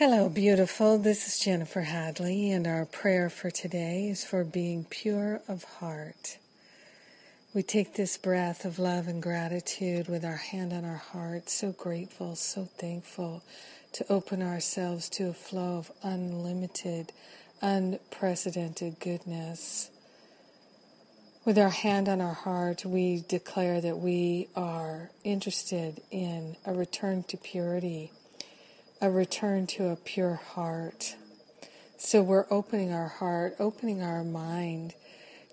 Hello, beautiful. This is Jennifer Hadley, and our prayer for today is for being pure of heart. We take this breath of love and gratitude with our hand on our heart, so grateful, so thankful to open ourselves to a flow of unlimited, unprecedented goodness. With our hand on our heart, we declare that we are interested in a return to purity, a return to a pure heart. So we're opening our heart, opening our mind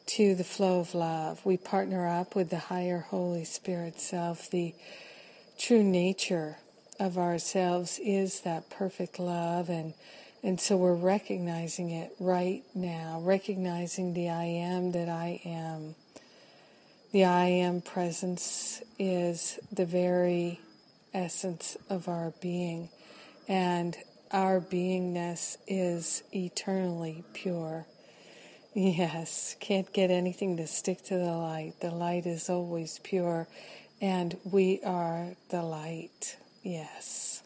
to the flow of love. We partner up with the higher Holy Spirit self. The true nature of ourselves is that perfect love and and so we're recognizing it right now, recognizing the I am that I am. The I am presence is the very essence of our being, and our beingness is eternally pure. Yes, can't get anything to stick to the light. The light is always pure, and we are the light. Yes.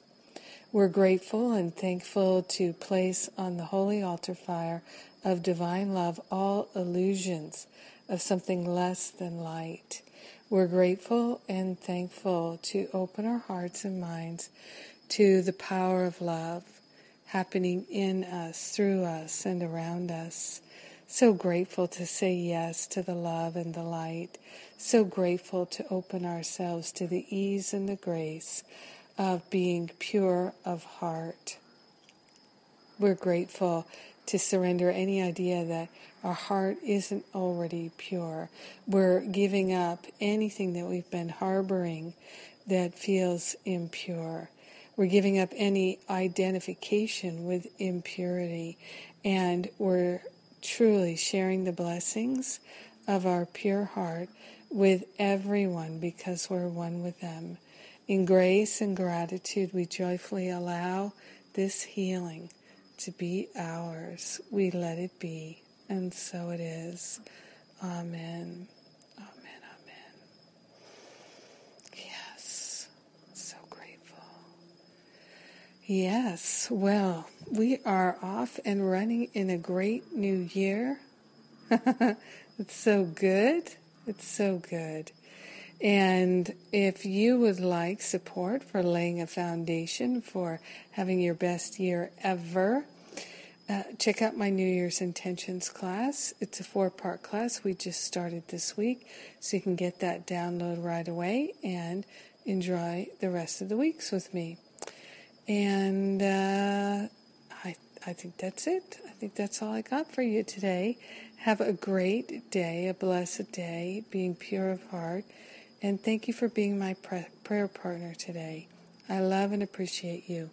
We're grateful and thankful to place on the holy altar fire of divine love all illusions of something less than light. We're grateful and thankful to open our hearts and minds to the power of love happening in us, through us, and around us. So grateful to say yes to the love and the light. So grateful to open ourselves to the ease and the grace of being pure of heart. We're grateful to surrender any idea that our heart isn't already pure. We're giving up anything that we've been harboring that feels impure. We're giving up any identification with impurity and we're truly sharing the blessings of our pure heart with everyone because we're one with them. In grace and gratitude, we joyfully allow this healing to be ours. We let it be, and so it is. Amen. Amen. Amen. Yes. So grateful. Yes. Well, we are off and running in a great new year. it's so good. It's so good. And if you would like support for laying a foundation for having your best year ever, uh, check out my New Year's Intentions class. It's a four part class we just started this week, so you can get that download right away and enjoy the rest of the weeks with me. And uh, I, I think that's it. I think that's all I got for you today. Have a great day, a blessed day, being pure of heart. And thank you for being my prayer partner today. I love and appreciate you.